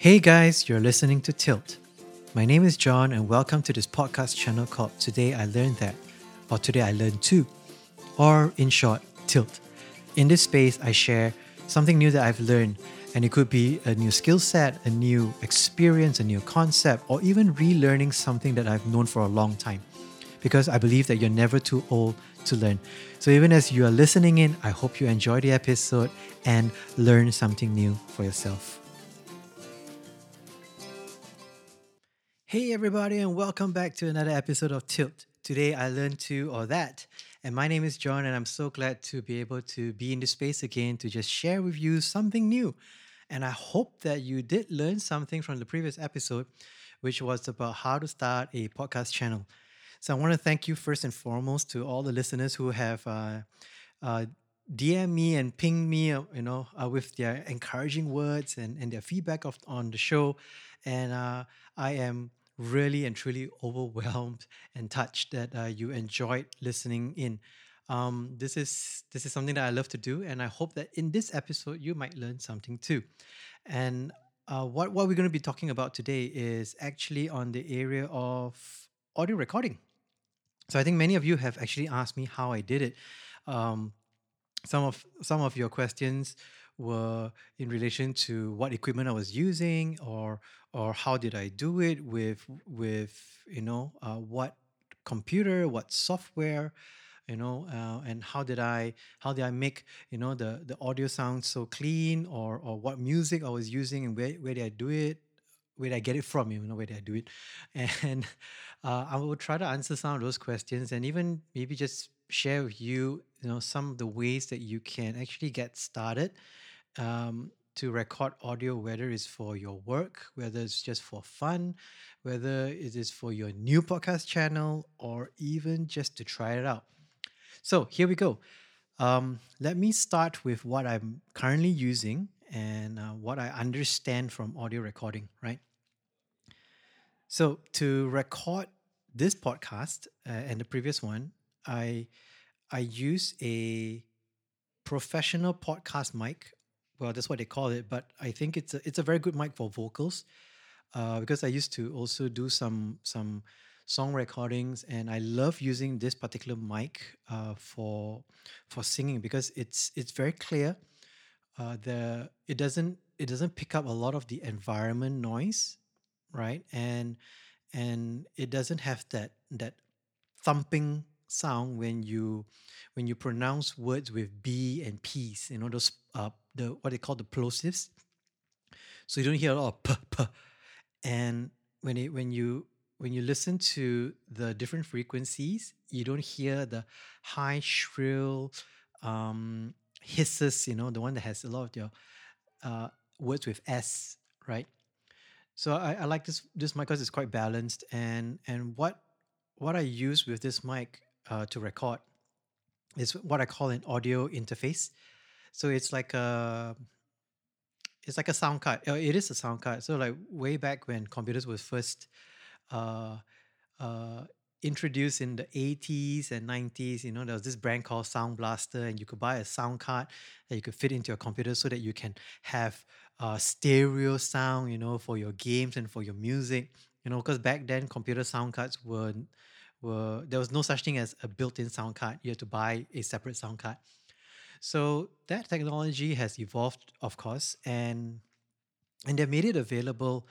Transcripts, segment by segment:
Hey guys, you're listening to Tilt. My name is John, and welcome to this podcast channel called Today I Learned That, or Today I Learned Too, or in short, Tilt. In this space, I share something new that I've learned, and it could be a new skill set, a new experience, a new concept, or even relearning something that I've known for a long time. Because I believe that you're never too old to learn. So even as you are listening in, I hope you enjoy the episode and learn something new for yourself. Hey, everybody, and welcome back to another episode of Tilt. Today, I learned to or that. And my name is John, and I'm so glad to be able to be in this space again to just share with you something new. And I hope that you did learn something from the previous episode, which was about how to start a podcast channel. So I want to thank you first and foremost to all the listeners who have uh, uh, DM me and ping me, uh, you know, uh, with their encouraging words and, and their feedback of, on the show. And uh, I am really and truly overwhelmed and touched that uh, you enjoyed listening in. Um, this is this is something that I love to do, and I hope that in this episode you might learn something too. And uh, what what we're going to be talking about today is actually on the area of audio recording. So I think many of you have actually asked me how I did it. Um, some of some of your questions were in relation to what equipment I was using or or how did I do it with with you know uh, what computer what software you know uh, and how did I how did I make you know the the audio sound so clean or or what music I was using and where, where did I do it where did I get it from you know where did I do it? And uh, I will try to answer some of those questions and even maybe just share with you you know some of the ways that you can actually get started um, to record audio, whether it's for your work, whether it's just for fun, whether it is for your new podcast channel, or even just to try it out. So here we go. Um, let me start with what I'm currently using and uh, what I understand from audio recording, right? So to record this podcast uh, and the previous one, I I use a professional podcast mic well, that's what they call it. But I think it's a, it's a very good mic for vocals, uh, because I used to also do some some song recordings, and I love using this particular mic uh, for for singing because it's it's very clear. Uh, the it doesn't it doesn't pick up a lot of the environment noise, right? And and it doesn't have that that thumping sound when you when you pronounce words with b and p's you know those uh, the what they call the plosives. So you don't hear a lot of p p and when it when you when you listen to the different frequencies you don't hear the high shrill um hisses you know the one that has a lot of your uh, words with s right? So I, I like this this mic because it's quite balanced. And and what what I use with this mic uh, to record is what I call an audio interface. So it's like a it's like a sound card. Uh, it is a sound card. So like way back when computers were first uh, uh, introduced in the 80s and 90s, you know, there was this brand called Sound Blaster, and you could buy a sound card that you could fit into your computer so that you can have uh, stereo sound, you know, for your games and for your music. You know, because back then computer sound cards were were there was no such thing as a built-in sound card. You had to buy a separate sound card. So that technology has evolved, of course, and and they made it available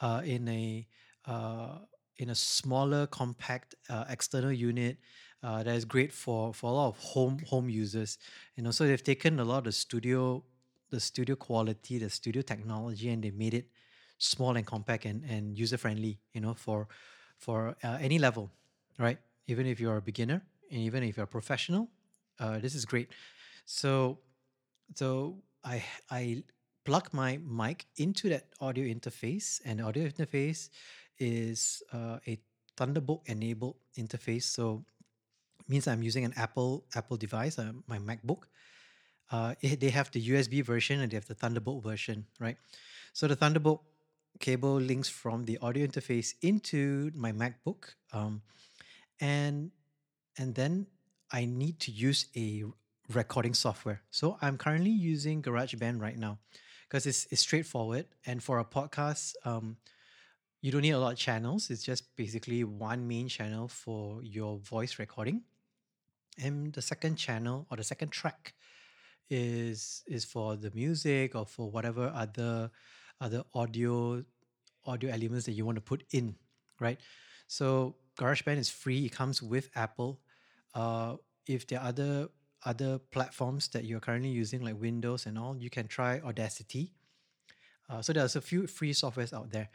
uh, in a uh, in a smaller, compact uh, external unit uh, that is great for for a lot of home home users. You know, so they've taken a lot of the studio the studio quality, the studio technology, and they made it small and compact and, and user friendly. You know, for for uh, any level right? Even if you're a beginner and even if you're a professional, uh, this is great. So, so I I plug my mic into that audio interface, and audio interface is uh, a Thunderbolt enabled interface. So, it means I'm using an Apple Apple device, uh, my MacBook. Uh, it, they have the USB version and they have the Thunderbolt version, right? So the Thunderbolt cable links from the audio interface into my MacBook. Um, and and then I need to use a recording software. So I'm currently using GarageBand right now. because it's, it's straightforward. And for a podcast, um, you don't need a lot of channels. It's just basically one main channel for your voice recording. And the second channel or the second track is is for the music or for whatever other other audio audio elements that you want to put in, right? So GarageBand is free. It comes with Apple. Uh, if there are other other platforms that you're currently using, like Windows and all, you can try Audacity. Uh, so there's a few free softwares out there.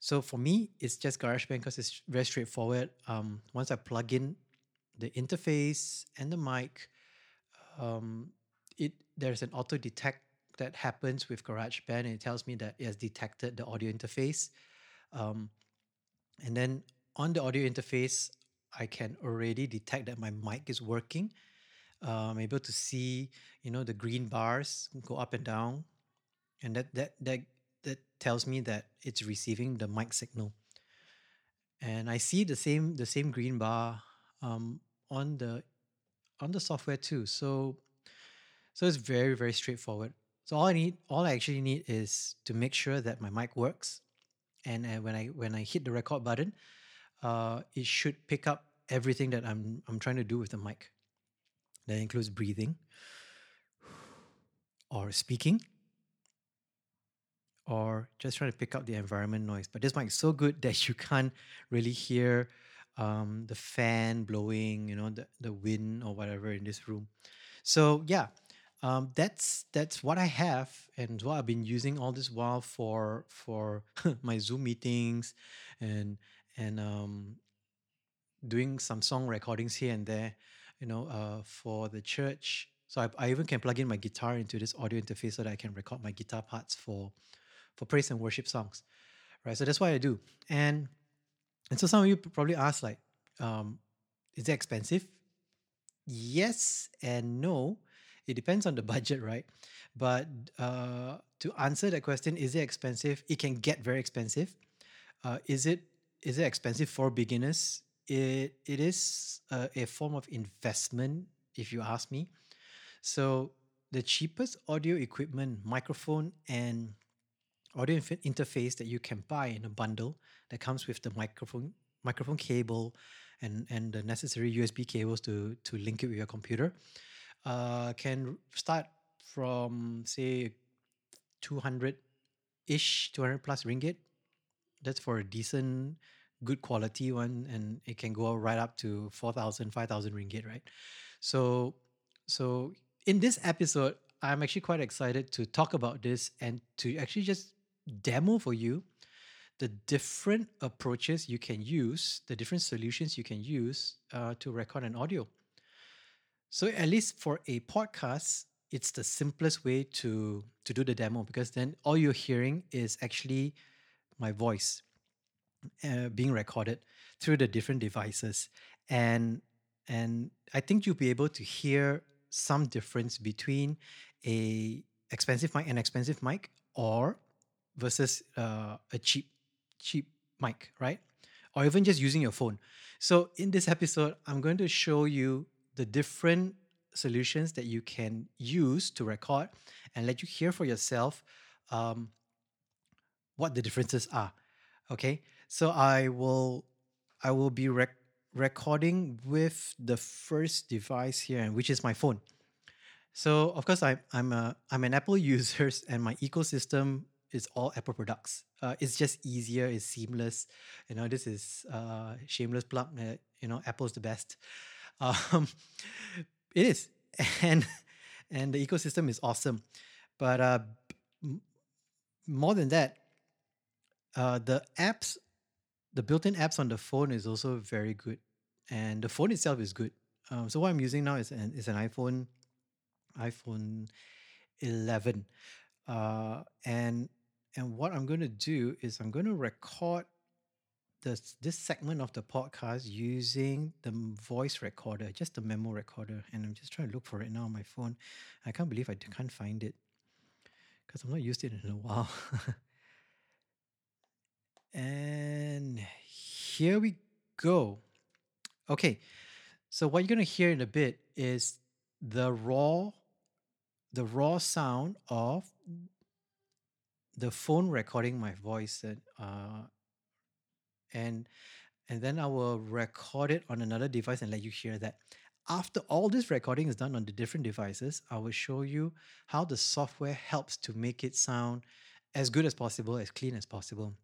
So for me, it's just GarageBand because it's very straightforward. Um, once I plug in the interface and the mic, um, it there's an auto detect that happens with GarageBand, and it tells me that it has detected the audio interface. Um, and then on the audio interface, I can already detect that my mic is working. Uh, I'm able to see, you know, the green bars go up and down, and that that that that tells me that it's receiving the mic signal. And I see the same the same green bar um, on the on the software too. So so it's very very straightforward. So all I need, all I actually need is to make sure that my mic works, and uh, when I when I hit the record button, uh, it should pick up everything that I'm I'm trying to do with the mic. That includes breathing, or speaking, or just trying to pick up the environment noise. But this mic is so good that you can't really hear um, the fan blowing, you know, the, the wind or whatever in this room. So yeah, um, that's that's what I have and what I've been using all this while for for my Zoom meetings and and um, doing some song recordings here and there, you know, uh, for the church. So I, I even can plug in my guitar into this audio interface so that I can record my guitar parts for for praise and worship songs, right? So that's what I do. And and so some of you probably ask like, um, is it expensive? Yes and no. It depends on the budget, right? But uh, to answer that question, is it expensive? It can get very expensive. Uh, is it is it expensive for beginners? It it is a, a form of investment, if you ask me. So the cheapest audio equipment, microphone, and audio interface that you can buy in a bundle that comes with the microphone microphone cable and and the necessary USB cables to to link it with your computer uh, can start from say 200 ish 200 plus ringgit that's for a decent good quality one and it can go right up to 4000 5000 ringgit right so so in this episode i'm actually quite excited to talk about this and to actually just demo for you the different approaches you can use, the different solutions you can use uh, to record an audio. So at least for a podcast, it's the simplest way to to do the demo because then all you're hearing is actually my voice uh, being recorded through the different devices, and and I think you'll be able to hear some difference between a expensive mic and expensive mic or versus uh, a cheap cheap mic, right? Or even just using your phone. So in this episode, I'm going to show you the different solutions that you can use to record and let you hear for yourself um, what the differences are. Okay, so I will I will be rec- recording with the first device here, which is my phone. So of course I, I'm a I'm an Apple user and my ecosystem is all Apple products. Uh, it's just easier, it's seamless. You know, this is uh, shameless plug. Uh, you know, Apple's the best. Um, it is, and and the ecosystem is awesome. But uh, more than that, uh, the apps, the built-in apps on the phone is also very good, and the phone itself is good. Um, so what I'm using now is an is an iPhone, iPhone 11, uh, and and what I'm going to do is I'm going to record this this segment of the podcast using the voice recorder, just the memo recorder. And I'm just trying to look for it now on my phone. I can't believe I can't find it because I've not used to it in a while. and here we go. Okay, so what you're gonna hear in a bit is the raw, the raw sound of the phone recording my voice uh, and and then I will record it on another device and let you hear that. After all this recording is done on the different devices, I will show you how the software helps to make it sound as good as possible, as clean as possible.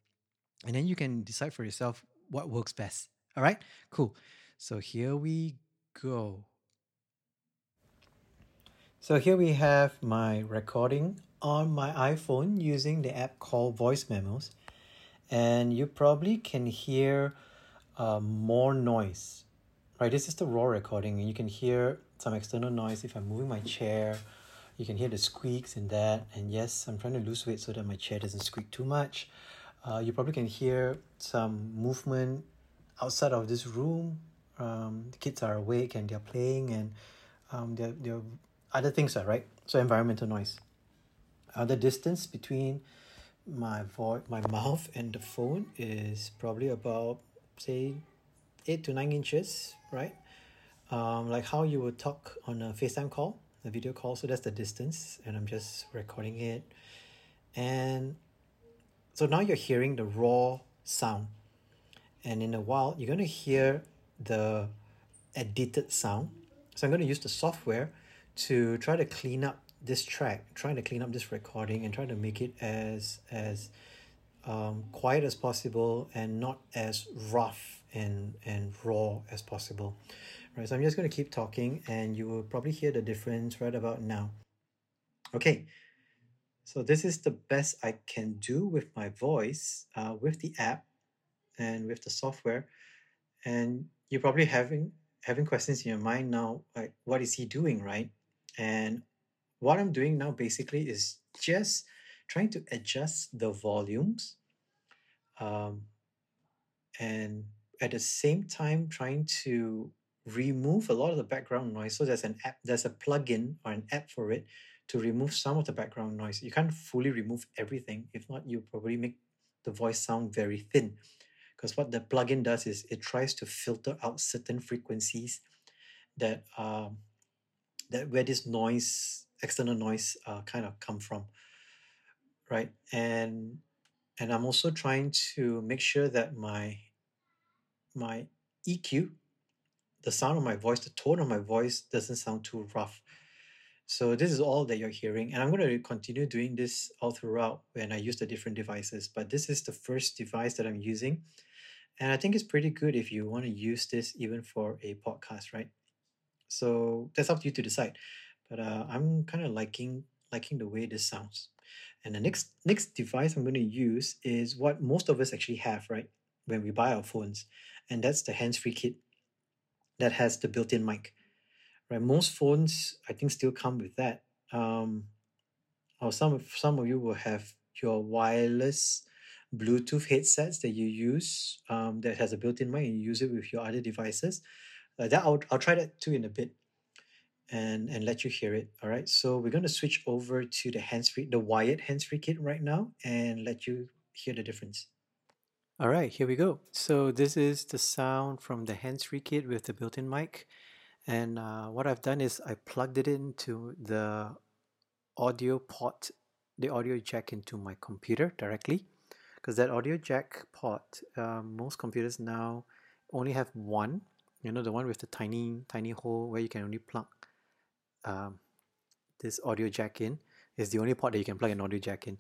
And then you can decide for yourself what works best. All right, cool. So here we go. So here we have my recording on my iPhone using the app called Voice Memos. And you probably can hear uh, more noise. Right, this is the raw recording, and you can hear some external noise if I'm moving my chair. You can hear the squeaks in that. And yes, I'm trying to lose weight so that my chair doesn't squeak too much. Uh, you probably can hear some movement outside of this room. Um, the kids are awake and they're playing, and um, they're, they're other things are right? So environmental noise. Uh, the distance between my voice my mouth and the phone is probably about say eight to nine inches right? Um, like how you would talk on a FaceTime call a video call. So that's the distance and I'm just recording it. And so now you're hearing the raw sound and in a while you're going to hear the edited sound so I'm going to use the software to try to clean up this track, trying to clean up this recording and try to make it as as um, quiet as possible and not as rough and and raw as possible. Right, so I'm just going to keep talking, and you will probably hear the difference right about now. Okay, so this is the best I can do with my voice, uh, with the app, and with the software. And you're probably having having questions in your mind now, like what is he doing, right? And what I'm doing now basically is just trying to adjust the volumes um, and at the same time trying to remove a lot of the background noise. So there's an app, there's a plugin or an app for it to remove some of the background noise. You can't fully remove everything. If not, you probably make the voice sound very thin. Because what the plugin does is it tries to filter out certain frequencies that um, that where this noise external noise uh, kind of come from right and and i'm also trying to make sure that my my eq the sound of my voice the tone of my voice doesn't sound too rough so this is all that you're hearing and i'm going to continue doing this all throughout when i use the different devices but this is the first device that i'm using and i think it's pretty good if you want to use this even for a podcast right so that's up to you to decide. But uh, I'm kind of liking liking the way this sounds. And the next next device I'm going to use is what most of us actually have, right? When we buy our phones, and that's the hands-free kit that has the built-in mic. Right, most phones I think still come with that. Um, or some some of you will have your wireless Bluetooth headsets that you use um, that has a built-in mic and you use it with your other devices. Uh, that I'll, I'll try that too in a bit and and let you hear it all right? So we're going to switch over to the hands-free the wired hands-free kit right now and let you hear the difference. All right here we go. So this is the sound from the hands-free kit with the built-in mic and uh, what I've done is I plugged it into the audio port the audio jack into my computer directly because that audio jack port uh, most computers now only have one you know the one with the tiny tiny hole where you can only plug um, this audio jack in is the only port that you can plug an audio jack in.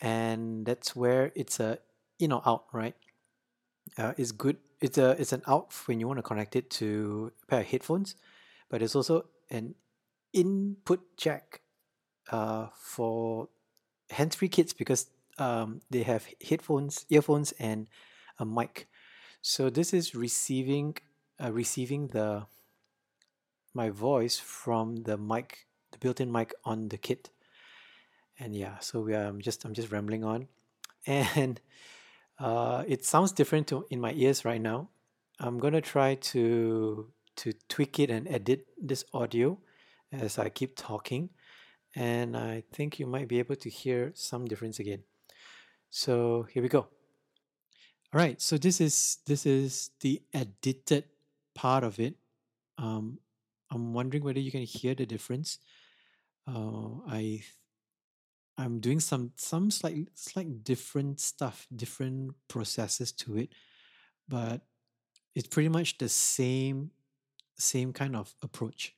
And that's where it's a in or out right? Uh, it's good it's a it's an out when you want to connect it to a pair of headphones but it's also an input jack uh, for hands-free kits because um, they have headphones earphones and a mic so this is receiving uh, receiving the my voice from the mic, the built-in mic on the kit. And yeah, so we are, I'm just I'm just rambling on, and uh, it sounds different to, in my ears right now. I'm gonna try to to tweak it and edit this audio as I keep talking, and I think you might be able to hear some difference again. So here we go. All right, so this is this is the edited part of it. Um, I'm wondering whether you can hear the difference. Uh, I I'm doing some some slight slight different stuff, different processes to it, but it's pretty much the same same kind of approach.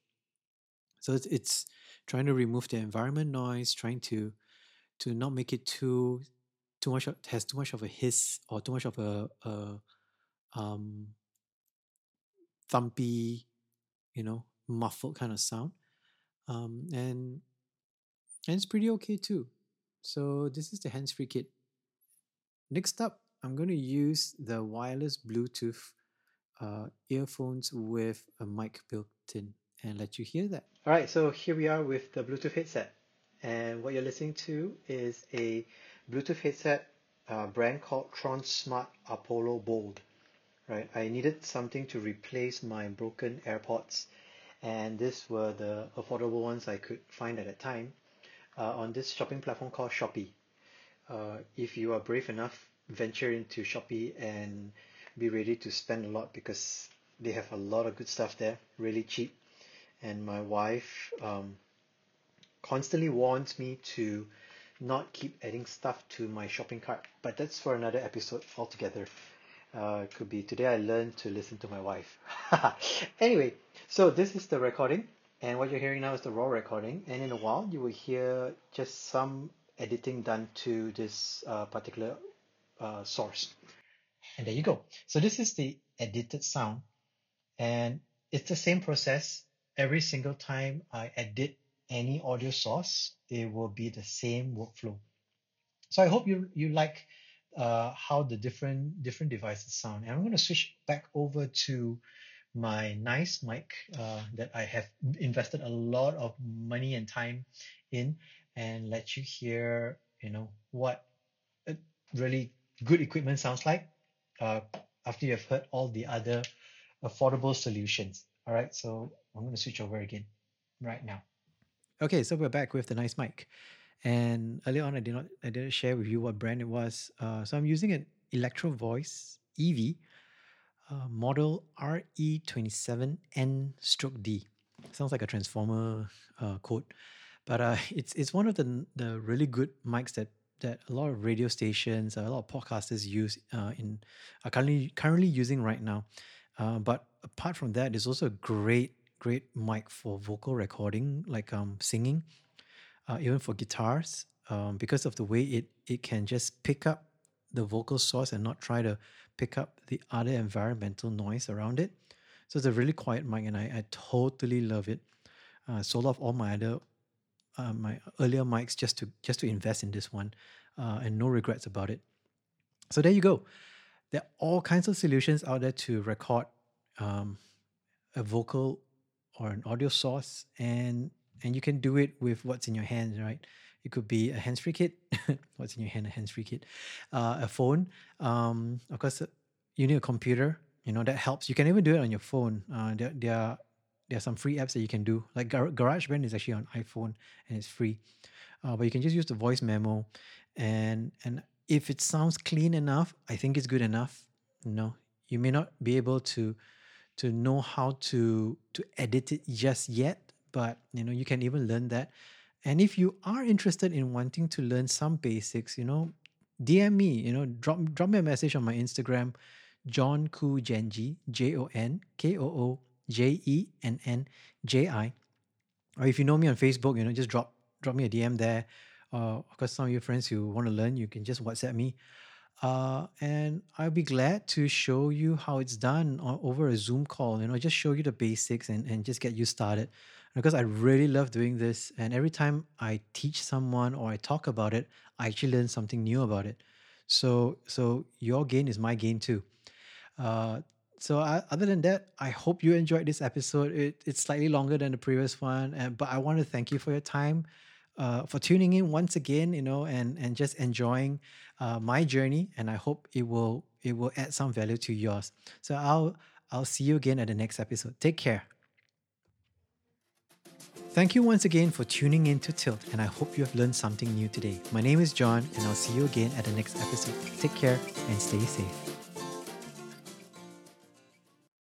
So it's, it's trying to remove the environment noise, trying to to not make it too too much of, has too much of a hiss or too much of a, a um thumpy, you know, muffled kind of sound. Um, and and it's pretty okay too. So this is the hands-free kit. Next up, I'm going to use the wireless Bluetooth uh, earphones with a mic built in and let you hear that. All right, so here we are with the Bluetooth headset. And what you're listening to is a Bluetooth headset uh, brand called Tronsmart Apollo Bold. Right, I needed something to replace my broken AirPods, and these were the affordable ones I could find at that time on this shopping platform called Shopee. Uh, if you are brave enough, venture into Shopee and be ready to spend a lot because they have a lot of good stuff there, really cheap. And my wife um, constantly warns me to not keep adding stuff to my shopping cart, but that's for another episode altogether. Uh, could be today I learned to listen to my wife. anyway, so this is the recording, and what you're hearing now is the raw recording. And in a while, you will hear just some editing done to this uh, particular uh, source. And there you go. So this is the edited sound. And it's the same process every single time I edit any audio source, it will be the same workflow. So I hope you you like uh, how the different different devices sound. And I'm going to switch back over to my nice mic uh, that I have invested a lot of money and time in, and let you hear you know what really good equipment sounds like uh, after you have heard all the other affordable solutions. All right, so I'm going to switch over again right now. Okay, so we're back with the nice mic. And earlier on, I did not, I didn't share with you what brand it was. Uh, so I'm using an Electro Voice EV uh, model RE27N stroke D. Sounds like a transformer uh, code, but uh, it's it's one of the the really good mics that that a lot of radio stations, a lot of podcasters use uh, in are currently currently using right now. Uh, but apart from that, it's also a great great mic for vocal recording, like um singing, even for guitars, um, because of the way it it can just pick up the vocal source and not try to pick up the other environmental noise around it. So it's a really quiet mic, and I, I totally love it. Uh, sold off all my other uh, my earlier mics just to just to invest in this one, uh, and no regrets about it. So there you go. There are all kinds of solutions out there to record um, a vocal or an audio source, and and you can do it with what's in your hands, right? It could be a hands-free kit. what's in your hand? A hands-free kit. Uh, a phone. Um, of course, you need a computer. You know that helps. You can even do it on your phone. Uh, there, there are there are some free apps that you can do. Like Gar- GarageBand is actually on iPhone and it's free. Uh, but you can just use the voice memo, and and if it sounds clean enough, I think it's good enough. You know, you may not be able to to know how to to edit it just yet, but you know you can even learn that. And if you are interested in wanting to learn some basics, you know, DM me. You know, drop drop me a message on my Instagram, Jon Koo Jennji, J O N K O O J E N N J I. Or if you know me on Facebook, you know, just drop drop me a DM there. Uh, of course, some of your friends who want to learn, you can just WhatsApp me. Uh, and I'll be glad to show you how it's done over a Zoom call. You know, just show you the basics and, and just get you started. Because I really love doing this, and every time I teach someone or I talk about it, I actually learn something new about it. So, so your gain is my gain too. Uh, so uh, other than that, I hope you enjoyed this episode. It, it's slightly longer than the previous one, and, but I want to thank you for your time, uh, for tuning in once again. You know, and and just enjoying uh, my journey. And I hope it will it will add some value to yours. So I'll I'll see you again at the next episode. Take care. Thank you once again for tuning in to Tilt, and I hope you have learned something new today. My name is John, and I'll see you again at the next episode. Take care and stay safe.